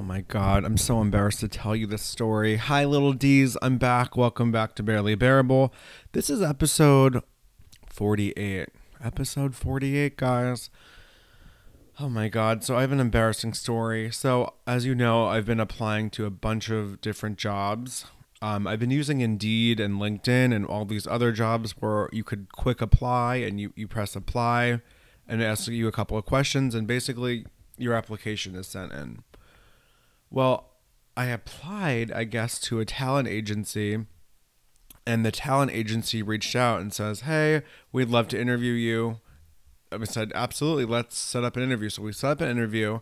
Oh my god, I'm so embarrassed to tell you this story. Hi, little D's. I'm back. Welcome back to Barely Bearable. This is episode 48. Episode 48, guys. Oh my god. So I have an embarrassing story. So, as you know, I've been applying to a bunch of different jobs. Um, I've been using Indeed and LinkedIn and all these other jobs where you could quick apply and you, you press apply and it asks you a couple of questions and basically your application is sent in. Well, I applied, I guess, to a talent agency and the talent agency reached out and says, "Hey, we'd love to interview you." I said, "Absolutely, let's set up an interview." So we set up an interview,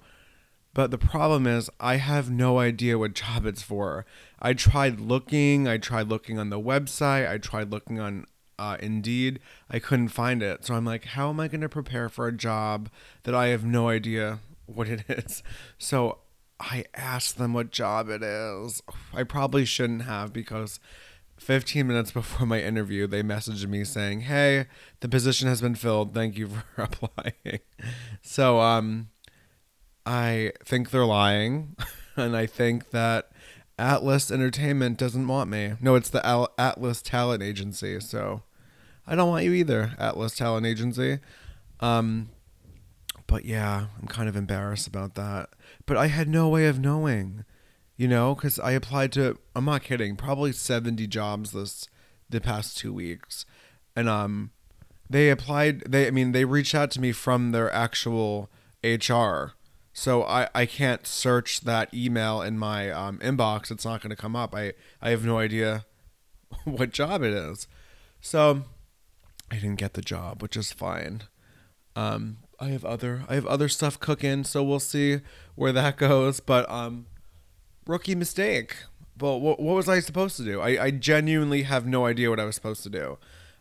but the problem is I have no idea what job it's for. I tried looking, I tried looking on the website, I tried looking on uh, Indeed, I couldn't find it. So I'm like, how am I going to prepare for a job that I have no idea what it is? So I asked them what job it is. I probably shouldn't have because 15 minutes before my interview, they messaged me saying, "Hey, the position has been filled. Thank you for applying." So, um I think they're lying, and I think that Atlas Entertainment doesn't want me. No, it's the Al- Atlas Talent Agency. So, I don't want you either, Atlas Talent Agency. Um but yeah, I'm kind of embarrassed about that. But I had no way of knowing, you know, because I applied to, I'm not kidding, probably 70 jobs this, the past two weeks. And, um, they applied, they, I mean, they reached out to me from their actual HR. So I, I can't search that email in my um, inbox. It's not going to come up. I, I have no idea what job it is. So I didn't get the job, which is fine. Um, I have other I have other stuff cooking, so we'll see where that goes. But um, rookie mistake. But what, what was I supposed to do? I, I genuinely have no idea what I was supposed to do.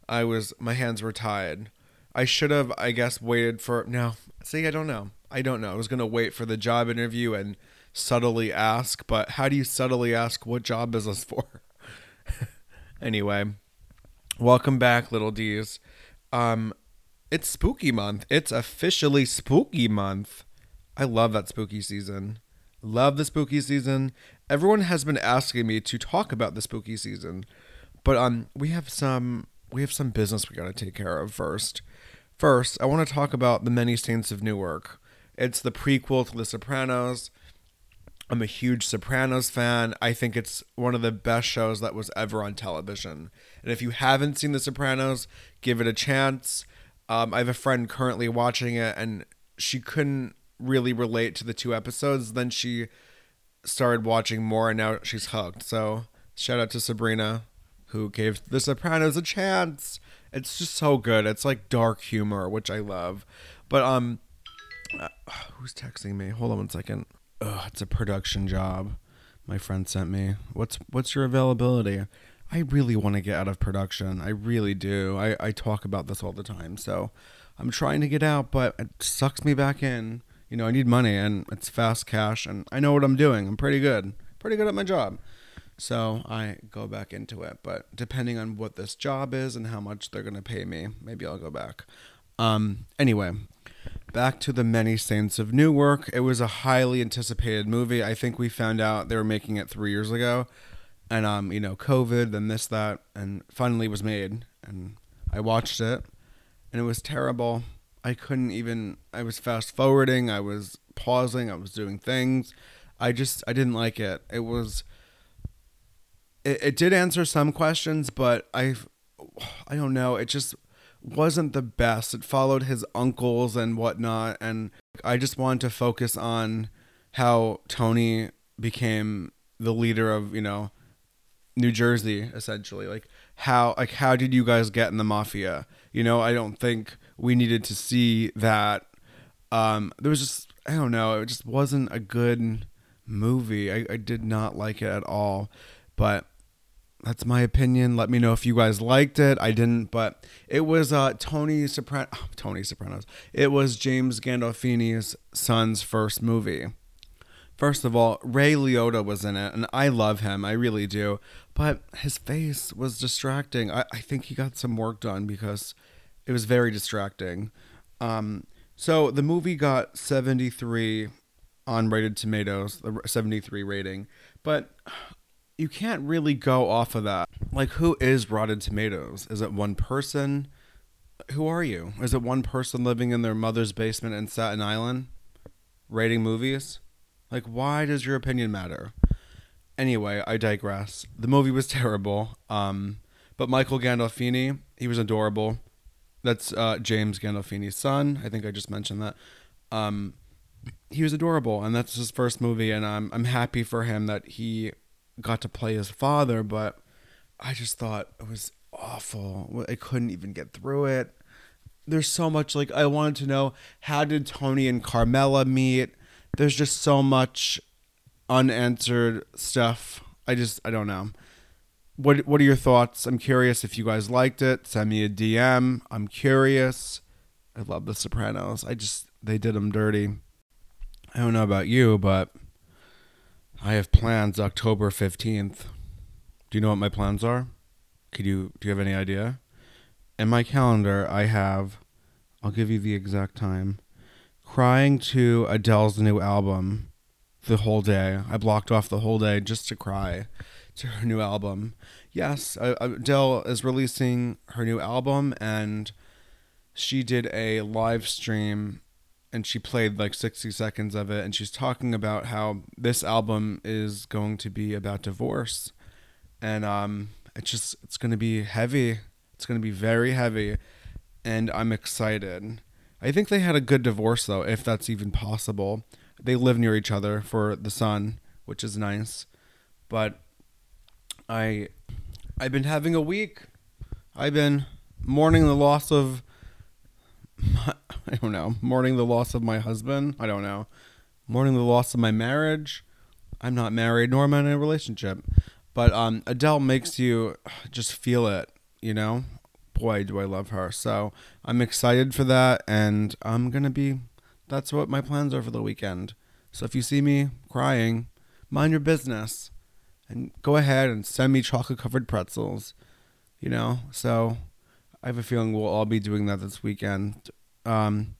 I was my hands were tied. I should have, I guess, waited for no. See, I don't know. I don't know. I was gonna wait for the job interview and subtly ask, but how do you subtly ask what job is this for? anyway, welcome back, little D's. Um, it's spooky month. It's officially spooky month. I love that spooky season. Love the spooky season. Everyone has been asking me to talk about the spooky season, but um, we have some we have some business we got to take care of first. First, I want to talk about the Many Saints of Newark. It's the prequel to The Sopranos. I'm a huge Sopranos fan. I think it's one of the best shows that was ever on television. And if you haven't seen The Sopranos, give it a chance. Um, I have a friend currently watching it, and she couldn't really relate to the two episodes. Then she started watching more, and now she's hooked. So shout out to Sabrina, who gave The Sopranos a chance. It's just so good. It's like dark humor, which I love. But um, uh, who's texting me? Hold on one second. Ugh, it's a production job. My friend sent me. What's what's your availability? I really want to get out of production. I really do. I, I talk about this all the time. So I'm trying to get out, but it sucks me back in. You know, I need money and it's fast cash and I know what I'm doing. I'm pretty good. Pretty good at my job. So I go back into it. But depending on what this job is and how much they're to pay me, maybe I'll go back. Um, anyway, back to the Many Saints of Newark. It was a highly anticipated movie. I think we found out they were making it three years ago and um, you know, COVID, then this, that, and finally was made, and I watched it, and it was terrible. I couldn't even. I was fast forwarding. I was pausing. I was doing things. I just I didn't like it. It was. It, it did answer some questions, but I, I don't know. It just wasn't the best. It followed his uncles and whatnot, and I just wanted to focus on how Tony became the leader of you know New Jersey, essentially. Like how like how did you guys get in the mafia? You know, I don't think we needed to see that. Um, there was just I don't know, it just wasn't a good movie. I, I did not like it at all. But that's my opinion. Let me know if you guys liked it. I didn't, but it was uh, Tony Soprano. Oh, Tony Sopranos. It was James Gandolfini's son's first movie. First of all, Ray Liotta was in it, and I love him. I really do. But his face was distracting. I, I think he got some work done because it was very distracting. Um, so the movie got 73 on Rotten Tomatoes, the 73 rating. But you can't really go off of that. Like, who is Rotten Tomatoes? Is it one person? Who are you? Is it one person living in their mother's basement in Staten Island rating movies? Like, why does your opinion matter? Anyway, I digress. The movie was terrible. Um, but Michael Gandolfini, he was adorable. That's uh, James Gandolfini's son. I think I just mentioned that. Um, he was adorable, and that's his first movie, and I'm I'm happy for him that he got to play his father. But I just thought it was awful. I couldn't even get through it. There's so much like I wanted to know how did Tony and Carmela meet? There's just so much unanswered stuff. I just I don't know. What what are your thoughts? I'm curious if you guys liked it. Send me a DM. I'm curious. I love The Sopranos. I just they did them dirty. I don't know about you, but I have plans October 15th. Do you know what my plans are? Could you do you have any idea? In my calendar, I have I'll give you the exact time. Crying to Adele's new album the whole day. I blocked off the whole day just to cry to her new album. Yes, Adele is releasing her new album and she did a live stream and she played like 60 seconds of it and she's talking about how this album is going to be about divorce and um it's just it's going to be heavy it's going to be very heavy and i'm excited i think they had a good divorce though if that's even possible they live near each other for the son which is nice but i i've been having a week i've been mourning the loss of I don't know, mourning the loss of my husband. I don't know, mourning the loss of my marriage. I'm not married nor am I in a relationship, but um, Adele makes you just feel it. You know, boy, do I love her. So I'm excited for that, and I'm gonna be. That's what my plans are for the weekend. So if you see me crying, mind your business, and go ahead and send me chocolate covered pretzels. You know, so I have a feeling we'll all be doing that this weekend. Um,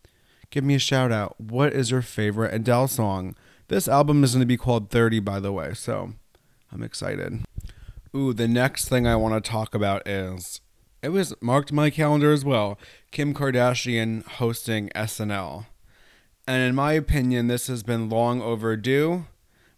give me a shout out. What is your favorite Adele song? This album is going to be called 30, by the way, so I'm excited. Ooh, the next thing I want to talk about is it was marked my calendar as well Kim Kardashian hosting SNL. And in my opinion, this has been long overdue.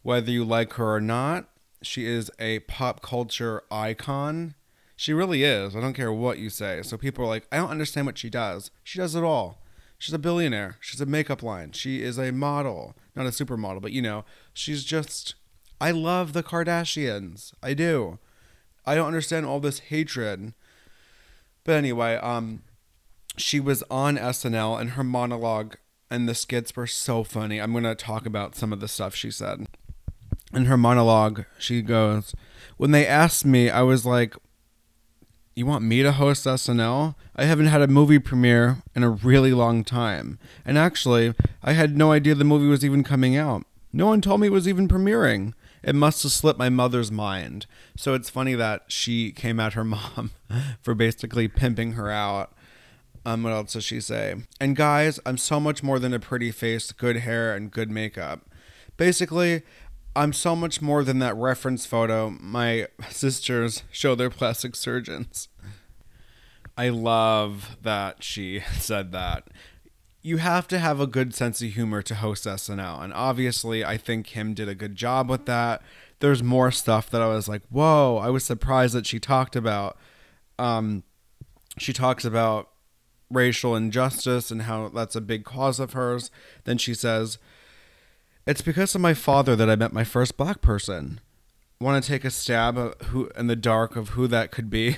Whether you like her or not, she is a pop culture icon. She really is. I don't care what you say. So people are like, I don't understand what she does. She does it all. She's a billionaire. She's a makeup line. She is a model. Not a supermodel, but you know, she's just. I love the Kardashians. I do. I don't understand all this hatred. But anyway, um, she was on SNL and her monologue and the skits were so funny. I'm going to talk about some of the stuff she said. In her monologue, she goes, When they asked me, I was like, you want me to host SNL? I haven't had a movie premiere in a really long time. And actually, I had no idea the movie was even coming out. No one told me it was even premiering. It must have slipped my mother's mind. So it's funny that she came at her mom for basically pimping her out. Um, what else does she say? And guys, I'm so much more than a pretty face, good hair, and good makeup. Basically, I'm so much more than that reference photo my sisters show their plastic surgeons. I love that she said that. You have to have a good sense of humor to host SNL. And obviously, I think Kim did a good job with that. There's more stuff that I was like, whoa, I was surprised that she talked about. Um, she talks about racial injustice and how that's a big cause of hers. Then she says, it's because of my father that I met my first black person. Want to take a stab who in the dark of who that could be?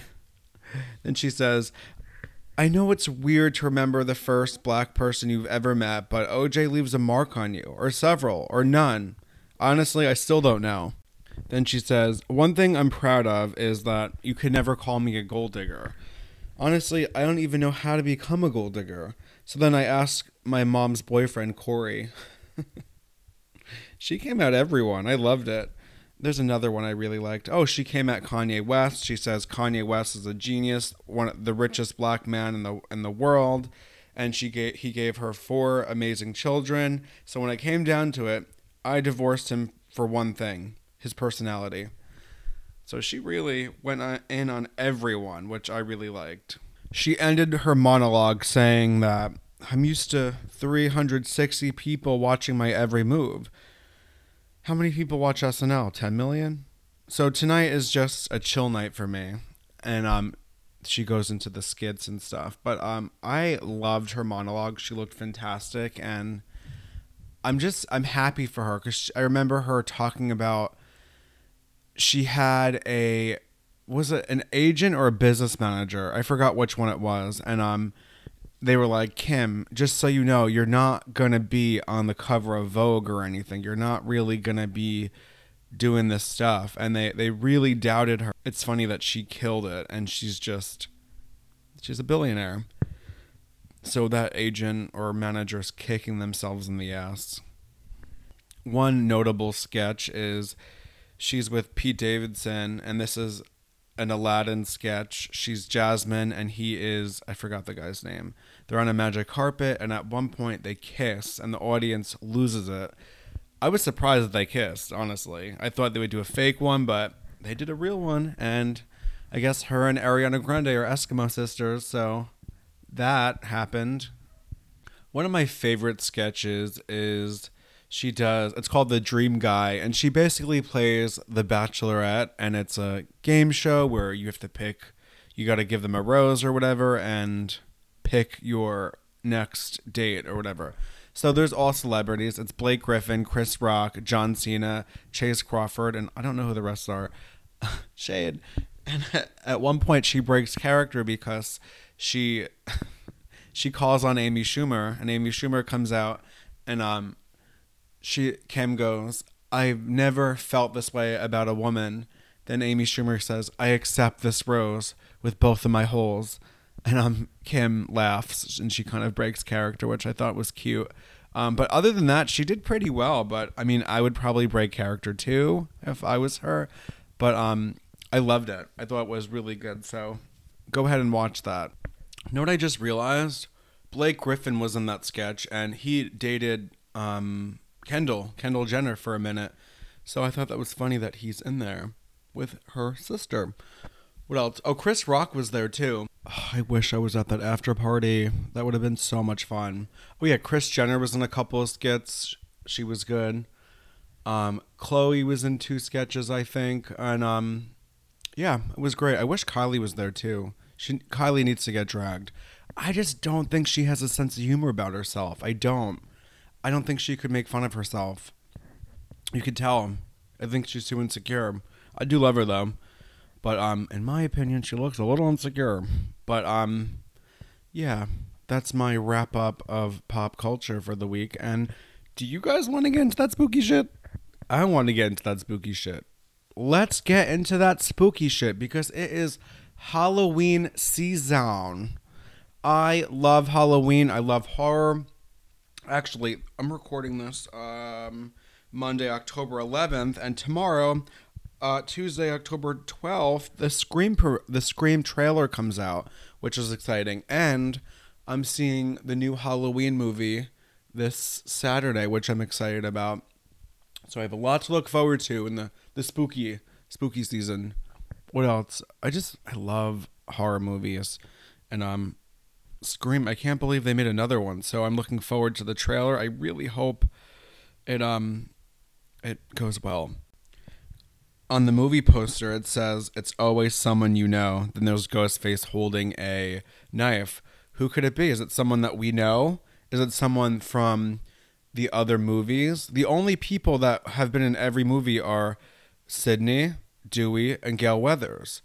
then she says, I know it's weird to remember the first black person you've ever met, but OJ leaves a mark on you, or several, or none. Honestly, I still don't know. Then she says, One thing I'm proud of is that you could never call me a gold digger. Honestly, I don't even know how to become a gold digger. So then I ask my mom's boyfriend, Corey. she came out everyone. I loved it. There's another one I really liked. Oh, she came at Kanye West. She says Kanye West is a genius, one of the richest black man in the in the world, and she gave he gave her four amazing children. So when it came down to it, I divorced him for one thing his personality. So she really went in on everyone, which I really liked. She ended her monologue saying that I'm used to 360 people watching my every move. How many people watch SNL? 10 million? So tonight is just a chill night for me. And um she goes into the skits and stuff. But um I loved her monologue. She looked fantastic and I'm just I'm happy for her cuz I remember her talking about she had a was it an agent or a business manager? I forgot which one it was. And um they were like, Kim, just so you know, you're not going to be on the cover of Vogue or anything. You're not really going to be doing this stuff. And they, they really doubted her. It's funny that she killed it and she's just, she's a billionaire. So that agent or manager is kicking themselves in the ass. One notable sketch is she's with Pete Davidson, and this is an Aladdin sketch. She's Jasmine, and he is, I forgot the guy's name. They're on a magic carpet, and at one point they kiss, and the audience loses it. I was surprised that they kissed, honestly. I thought they would do a fake one, but they did a real one, and I guess her and Ariana Grande are Eskimo sisters, so that happened. One of my favorite sketches is she does it's called the dream guy and she basically plays the bachelorette and it's a game show where you have to pick you got to give them a rose or whatever and pick your next date or whatever so there's all celebrities it's blake griffin chris rock john cena Chace crawford and i don't know who the rest are shade and at one point she breaks character because she she calls on amy schumer and amy schumer comes out and um she Kim goes, I've never felt this way about a woman. Then Amy Schumer says, I accept this rose with both of my holes. And um, Kim laughs and she kind of breaks character, which I thought was cute. Um, but other than that, she did pretty well. But I mean, I would probably break character too if I was her. But um, I loved it. I thought it was really good. So go ahead and watch that. You know what I just realized? Blake Griffin was in that sketch and he dated um, Kendall, Kendall Jenner for a minute. So I thought that was funny that he's in there with her sister. What else? Oh, Chris Rock was there too. Oh, I wish I was at that after party. That would have been so much fun. Oh yeah, Kris Jenner was in a couple of skits. She was good. Um, Khloe was in two sketches, I think, and um, yeah, it was great. I wish Kylie was there too. She Kylie needs to get dragged. I just don't think she has a sense of humor about herself. I don't. I don't think she could make fun of herself. You could tell. I think she's too insecure. I do love her though, but um, in my opinion, she looks a little insecure. But um, yeah, that's my wrap up of pop culture for the week. And do you guys want to get into that spooky shit? I want to get into that spooky shit. Let's get into that spooky shit because it is Halloween season. I love Halloween. I love horror actually, I'm recording this um, Monday, October 11th, and tomorrow, uh, Tuesday, October 12th, the Scream per- the Scream trailer comes out, which is exciting, and I'm seeing the new Halloween movie this Saturday, which I'm excited about. So I have a lot to look forward to in the the spooky spooky season. What else? I just I love horror movies, and um Scream, I can't believe they made another one. So I'm looking forward to the trailer. I really hope it um it goes well. On the movie poster it says it's always someone you know. Then there's Ghostface holding a knife. Who could it be? Is it someone that we know? Is it someone from the other movies? The only people that have been in every movie are Sidney, Dewey, and Gale Weathers.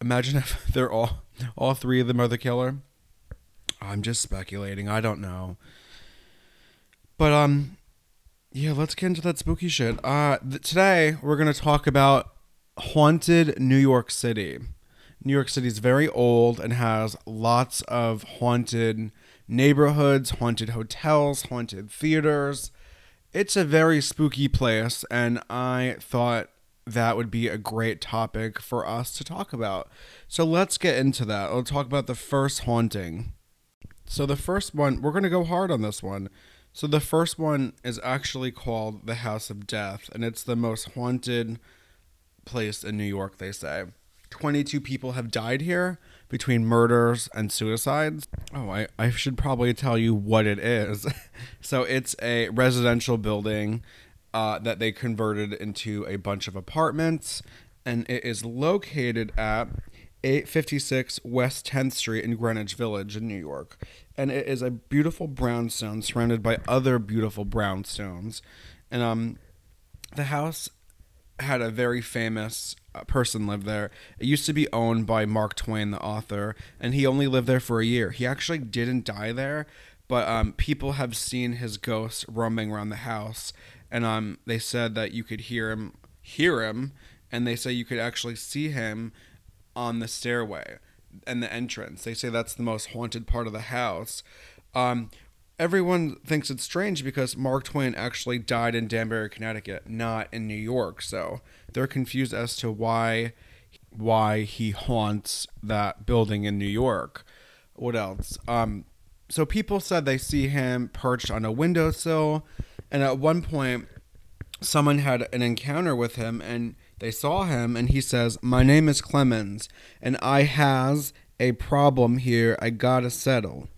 Imagine if they're all all three of them are the killer. I'm just speculating. I don't know. But um yeah, let's get into that spooky shit. Uh th- today we're to talk about haunted New York City. New York City is very old and has lots of haunted neighborhoods, haunted hotels, haunted theaters. It's a very spooky place and I thought that would be a great topic for us to talk about. So let's get into that. I'll talk about the first haunting. So the first one, we're going to go hard on this one. So the first one is actually called the House of Death, and it's the most haunted place in New York, they say. 22 people have died here between murders and suicides. Oh, I, I should probably tell you what it is. so it's a residential building uh, that they converted into a bunch of apartments, and it is located at 856 West 10th Street in Greenwich Village in New York. And it is a beautiful brownstone surrounded by other beautiful brownstones. And um, the house had a very famous uh, person live there. It used to be owned by Mark Twain, the author, and he only lived there for a year. He actually didn't die there, but um, people have seen his ghost roaming around the house, and um, they said that you could hear him, hear him, and they say you could actually see him on the stairway and the entrance. They say that's the most haunted part of the house. Um, everyone thinks it's strange because Mark Twain actually died in Danbury, Connecticut, not in New York. So they're confused as to why why he haunts that building in New York. What else? Um, so people said they see him perched on a windowsill, and at one point, someone had an encounter with him, and they saw him, and he says, "My name is Clemens, and I has a problem here. I gotta settle."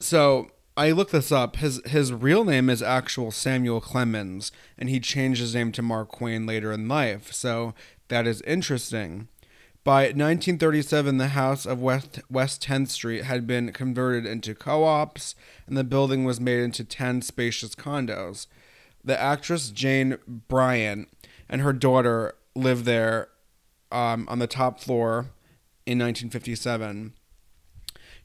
So I looked this up. His his real name is actual Samuel Clemens, and he changed his name to Mark Twain later in life. So that is interesting. By 1937, the house of West West 10th Street had been converted into co-ops, and the building was made into 10 spacious condos. The actress Jane Bryant and her daughter lived there um, on the top floor in 1957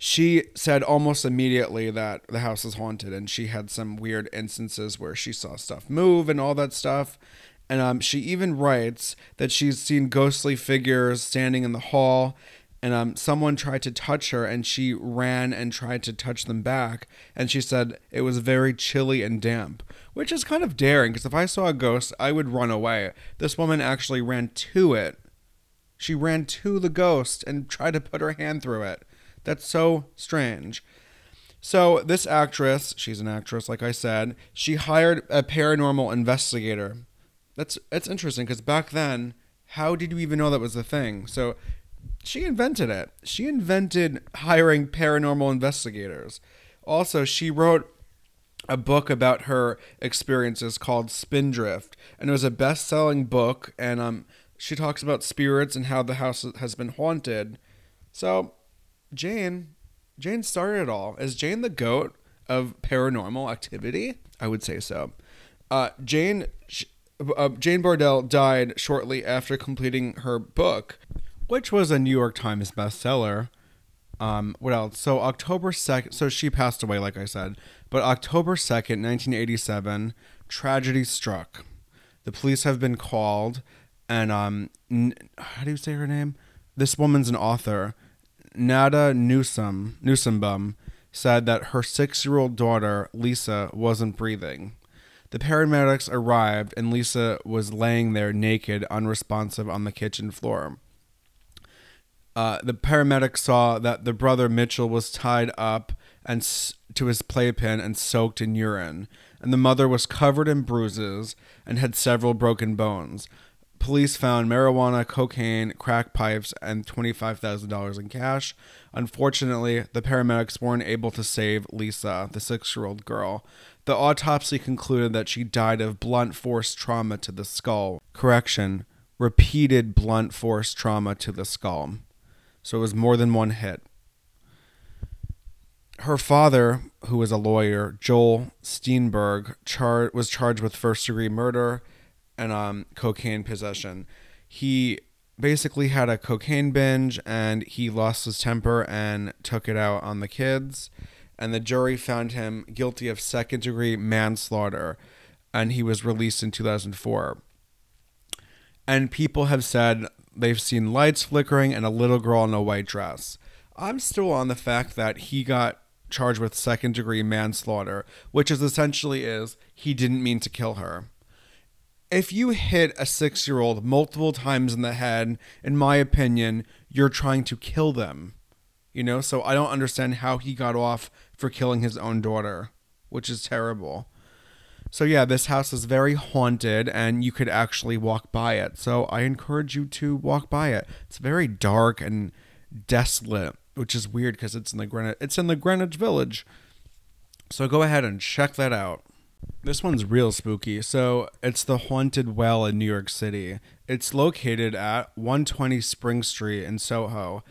she said almost immediately that the house is haunted and she had some weird instances where she saw stuff move and all that stuff. And um, she even writes that she's seen ghostly figures standing in the hall and um, someone tried to touch her and she ran and tried to touch them back and she said it was very chilly and damp which is kind of daring because if i saw a ghost i would run away this woman actually ran to it she ran to the ghost and tried to put her hand through it that's so strange. So, this actress, she's an actress, like I said, she hired a paranormal investigator. That's that's interesting because back then, how did you even know that was a thing? So, she invented it. She invented hiring paranormal investigators. Also, she wrote a book about her experiences called Spindrift, and it was a best-selling book. And um, she talks about spirits and how the house has been haunted. So Jane, Jane started it all. Is Jane the goat of paranormal activity? I would say so. Uh, Jane, uh, Jane Bartell died shortly after completing her book, which was a New York Times bestseller. Um, what else? So October second. So she passed away, like I said. But October second, nineteen eighty-seven, tragedy struck. The police have been called, and um, n- how do you say her name? This woman's an author Nada Newsom Newsombum said that her six-year-old daughter Lisa wasn't breathing. The paramedics arrived, and Lisa was laying there naked, unresponsive on the kitchen floor. Uh, the paramedics saw that the brother Mitchell was tied up and s- to his playpen and soaked in urine, and the mother was covered in bruises and had several broken bones police found marijuana, cocaine, crack pipes, and $25,000 in cash. Unfortunately, the paramedics weren't able to save Lisa, the six year old girl. The autopsy concluded that she died of blunt force trauma to the skull. Correction, repeated blunt force trauma to the skull. So it was more than one hit. Her father, who was a lawyer, Joel Steinberg, char- was charged with first degree murder and um, cocaine possession. He basically had a cocaine binge and he lost his temper and took it out on the kids. And the jury found him guilty of second degree manslaughter and he was released in 2004. And people have said they've seen lights flickering and a little girl in a white dress. I'm still on the fact that he got charged with second degree manslaughter, which is essentially is he didn't mean to kill her if you hit a six year old multiple times in the head, in my opinion, you're trying to kill them. You know, so I don't understand how he got off for killing his own daughter. which is terrible. So yeah, this house is very haunted and you could actually walk by it. So I encourage you to walk by it. It's very dark and desolate, which is weird because it's in the Greenwich it's in the Greenwich Village. So go ahead and check that out. This one's real spooky. So it's the Haunted Well in New York City. It's located at 120 Spring Street in Soho.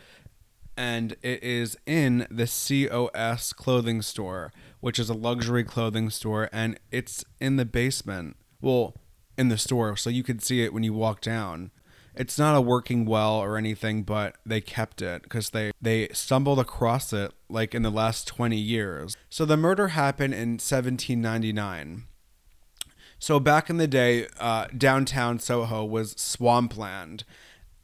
And it is in the COS clothing store, which is a luxury clothing store. And it's in the basement. Well, in the store. So you could see it when you walk down it's not a working well or anything, but they kept it because they they stumbled across it like in the last 20 years. So the murder happened in 1799. So back in the day, uh, downtown Soho was swampland,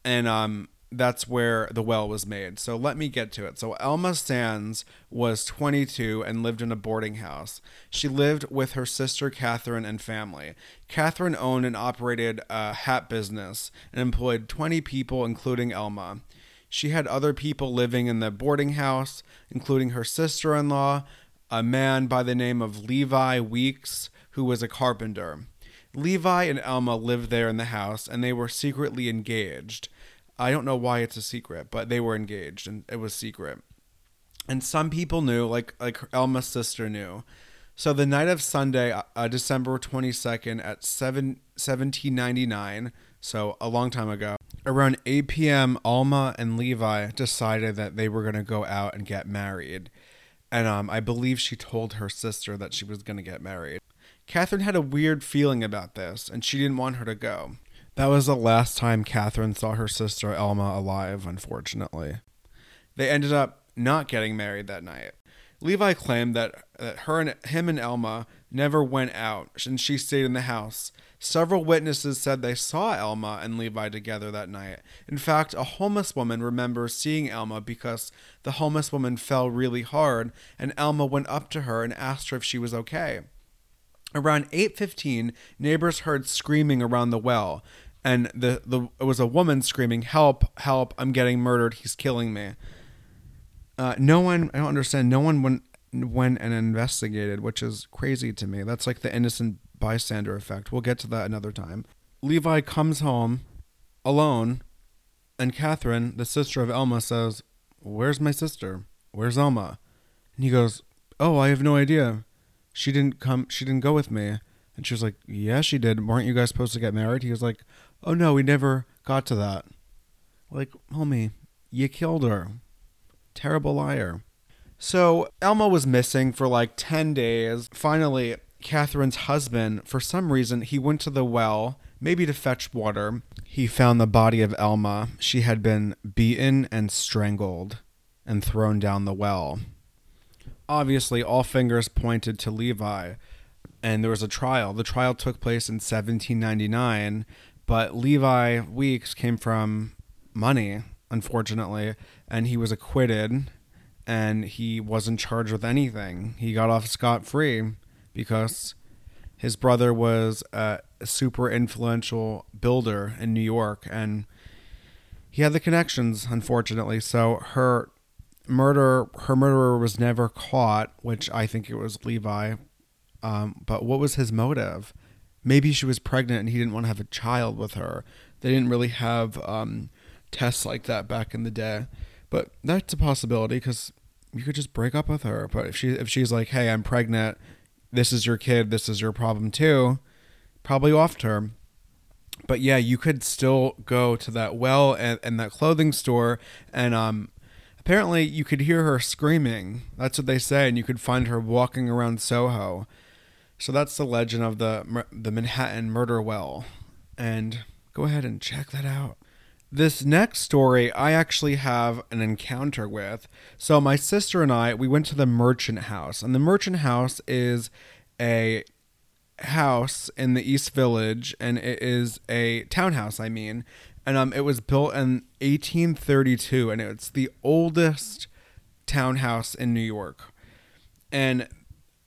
and um, that's where the well was made. So let me get to it. So Elma Sands was 22 and lived in a boarding house. She lived with her sister Catherine and family. Catherine owned and operated a hat business and employed 20 people, including Elma. She had other people living in the boarding house, including her sister in law, a man by the name of Levi Weeks, who was a carpenter. Levi and Elma lived there in the house, and they were secretly engaged. I don't know why it's a secret, but they were engaged and it was secret. And some people knew, like like Elma's sister knew. So the night of Sunday, uh, uh December 22nd at 7 1799, so a long time ago, around 8 p.m., Alma and Levi decided that they were going to go out and get married. And um, I believe she told her sister that she was going to get married. Catherine had a weird feeling about this, and she didn't want her to go. That was the last time Catherine saw her sister Elma alive, unfortunately. They ended up not getting married that night. Levi claimed that, that her and him and Elma never went out and she stayed in the house. Several witnesses said they saw Elma and Levi together that night. In fact, a homeless woman remembers seeing Elma because the homeless woman fell really hard and Elma went up to her and asked her if she was okay. Around 8:15, neighbors heard screaming around the well and the the it was a woman screaming, "Help! Help! I'm getting murdered! He's killing me!" Uh, no one, I don't understand. No one went went and investigated, which is crazy to me. That's like the innocent bystander effect. We'll get to that another time. Levi comes home alone, and Catherine, the sister of Elma, says, "Where's my sister? Where's Elma?" And he goes, "Oh, I have no idea. She didn't come. She didn't go with me." And she was like, "Yeah, she did. Weren't you guys supposed to get married?" He was like, oh no, we never got to that. Like, homie, you killed her. Terrible liar. So Elma was missing for like 10 days. Finally, Catherine's husband, for some reason, he went to the well, maybe to fetch water. He found the body of Elma. She had been beaten and strangled and thrown down the well. Obviously, all fingers pointed to Levi, and there was a trial. The trial took place in 1799, but Levi Weeks came from money, unfortunately, and he was acquitted and he wasn't charged with anything. He got off scot free because his brother was a super influential builder in New York and he had the connections, unfortunately. So her murder, her murderer was never caught, which I think it was Levi. Um, but what was his motive? maybe she was pregnant and he didn't want to have a child with her. They didn't really have um, tests like that back in the day, but that's a possibility because you could just break up with her. But if she if she's like, "Hey, I'm pregnant. This is your kid. This is your problem too," probably off term. But yeah, you could still go to that well and, and that clothing store, and um, apparently you could hear her screaming. That's what they say, and you could find her walking around Soho so that's the legend of the the Manhattan murder well, and go ahead and check that out. This next story I actually have an encounter with. So my sister and I we went to the Merchant House, and the Merchant House is a house in the East Village, and it is a townhouse. I mean, and um, it was built in 1832, and it's the oldest townhouse in New York. And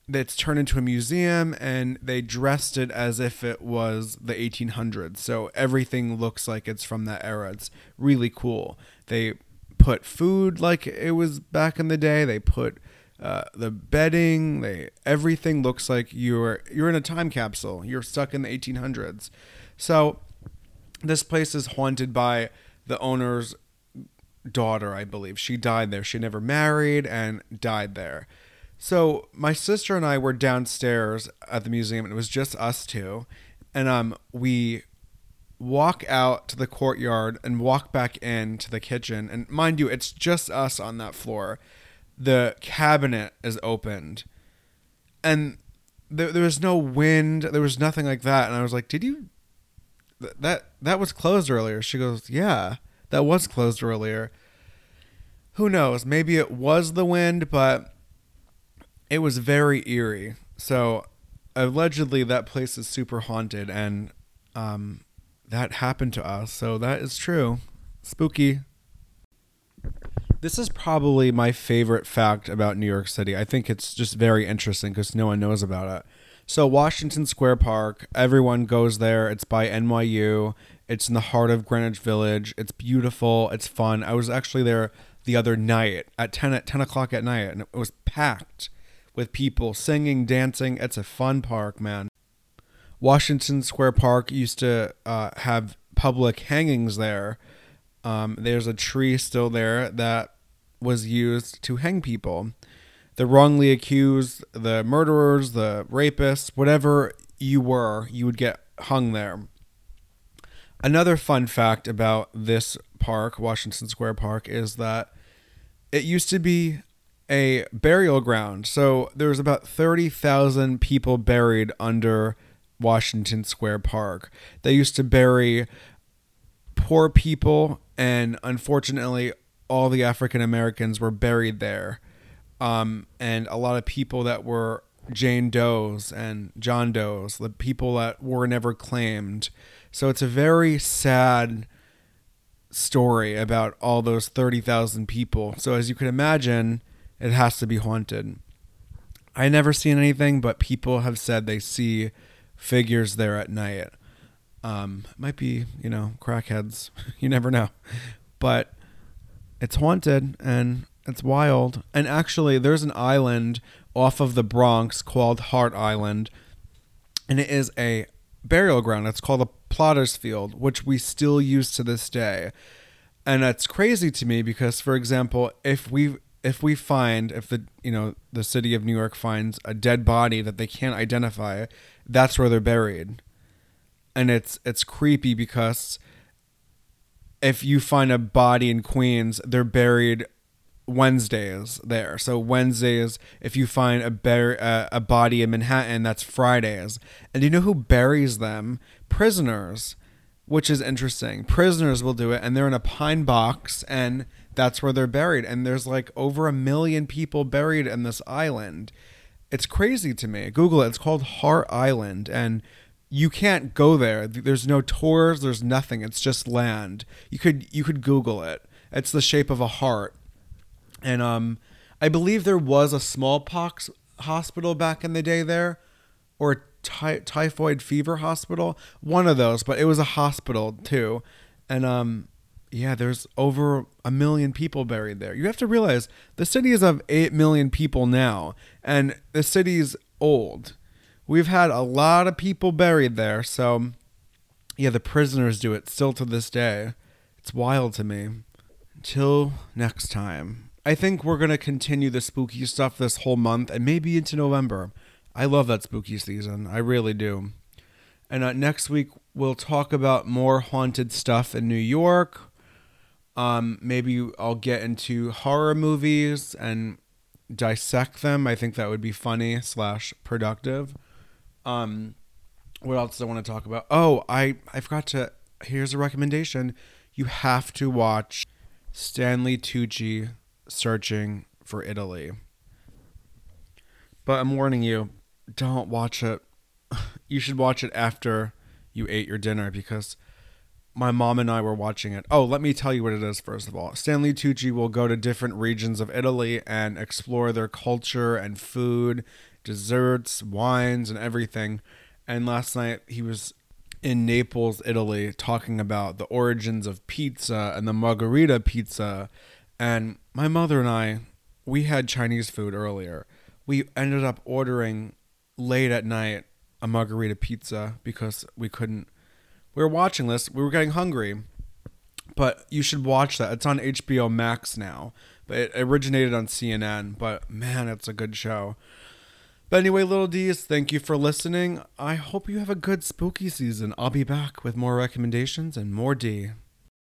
that's turned into a museum and they dressed it as if it was the 1800s. So everything looks like it's from that era. It's really cool. They put food like it was back in the day. They put Uh, the bedding, they everything looks like you're you're in a time capsule. You're stuck in the 1800s. So this place is haunted by the owner's daughter, I believe. She died there. She never married and died there. So my sister and I were downstairs at the museum, and it was just us two. And um, we walk out to the courtyard and walk back into the kitchen. And mind you, it's just us on that floor. The cabinet is opened, and there, there was no wind. There was nothing like that. And I was like, "Did you? Th- that that was closed earlier." She goes, "Yeah, that was closed earlier." Who knows? Maybe it was the wind, but it was very eerie. So allegedly, that place is super haunted, and um, that happened to us. So that is true. Spooky. This is probably my favorite fact about New York City. I think it's just very interesting because no one knows about it. So, Washington Square Park, everyone goes there. It's by NYU. It's in the heart of Greenwich Village. It's beautiful. It's fun. I was actually there the other night at 10 at 10 o'clock at night, and it was packed with people singing, dancing. It's a fun park, man. Washington Square Park used to uh, have public hangings there. Um, there's a tree still there that was used to hang people. The wrongly accused, the murderers, the rapists, whatever you were, you would get hung there. Another fun fact about this park, Washington Square Park, is that it used to be a burial ground. So there was about 30,000 people buried under Washington Square Park. They used to bury poor people, and unfortunately, all the African Americans were buried there. Um, and a lot of people that were Jane Doe's and John Doe's, the people that were never claimed. So it's a very sad story about all those 30,000 people. So as you can imagine, it has to be haunted. I never seen anything, but people have said they see figures there at night. Um, might be, you know, crackheads. you never know. But it's haunted and it's wild. And actually, there's an island off of the Bronx called Hart Island, and it is a burial ground. It's called a Potter's Field, which we still use to this day. And that's crazy to me because, for example, if we if we find if the you know the city of New York finds a dead body that they can't identify, that's where they're buried. And it's it's creepy because if you find a body in Queens, they're buried Wednesdays there. So Wednesdays, if you find a bur- uh, a body in Manhattan, that's Fridays. And you know who buries them? Prisoners, which is interesting. Prisoners will do it, and they're in a pine box, and that's where they're buried. And there's like over a million people buried in this island. It's crazy to me. Google it. It's called Hart Island, and you can't go there. There's no tours. There's nothing. It's just land. You could you could Google it. It's the shape of a heart, and um, I believe there was a smallpox hospital back in the day there, or ty- typhoid fever hospital. One of those, but it was a hospital too, and um, yeah, there's over a million people buried there. You have to realize the city is of 8 million people now, and the city's old. We've had a lot of people buried there, so yeah, the prisoners do it still to this day. It's wild to me. Until next time. I think we're going to continue the spooky stuff this whole month and maybe into November. I love that spooky season. I really do. And uh, next week, we'll talk about more haunted stuff in New York. Um, maybe I'll get into horror movies and dissect them. I think that would be funny slash productive. Um, what else do I want to talk about? Oh, I I forgot to. Here's a recommendation. You have to watch Stanley Tucci searching for Italy. But I'm warning you, don't watch it. You should watch it after you ate your dinner because my mom and I were watching it. Oh, let me tell you what it is first of all. Stanley Tucci will go to different regions of Italy and explore their culture and food, desserts, wines, and everything. And last night he was in Naples, Italy, talking about the origins of pizza and the margherita pizza. And my mother and I we had Chinese food earlier. We ended up ordering late at night a margherita pizza because we couldn't. We were watching this. We were getting hungry, but you should watch that. It's on HBO Max now, but it originated on CNN. But man, it's a good show. But anyway, little D's, thank you for listening. I hope you have a good spooky season. I'll be back with more recommendations and more D.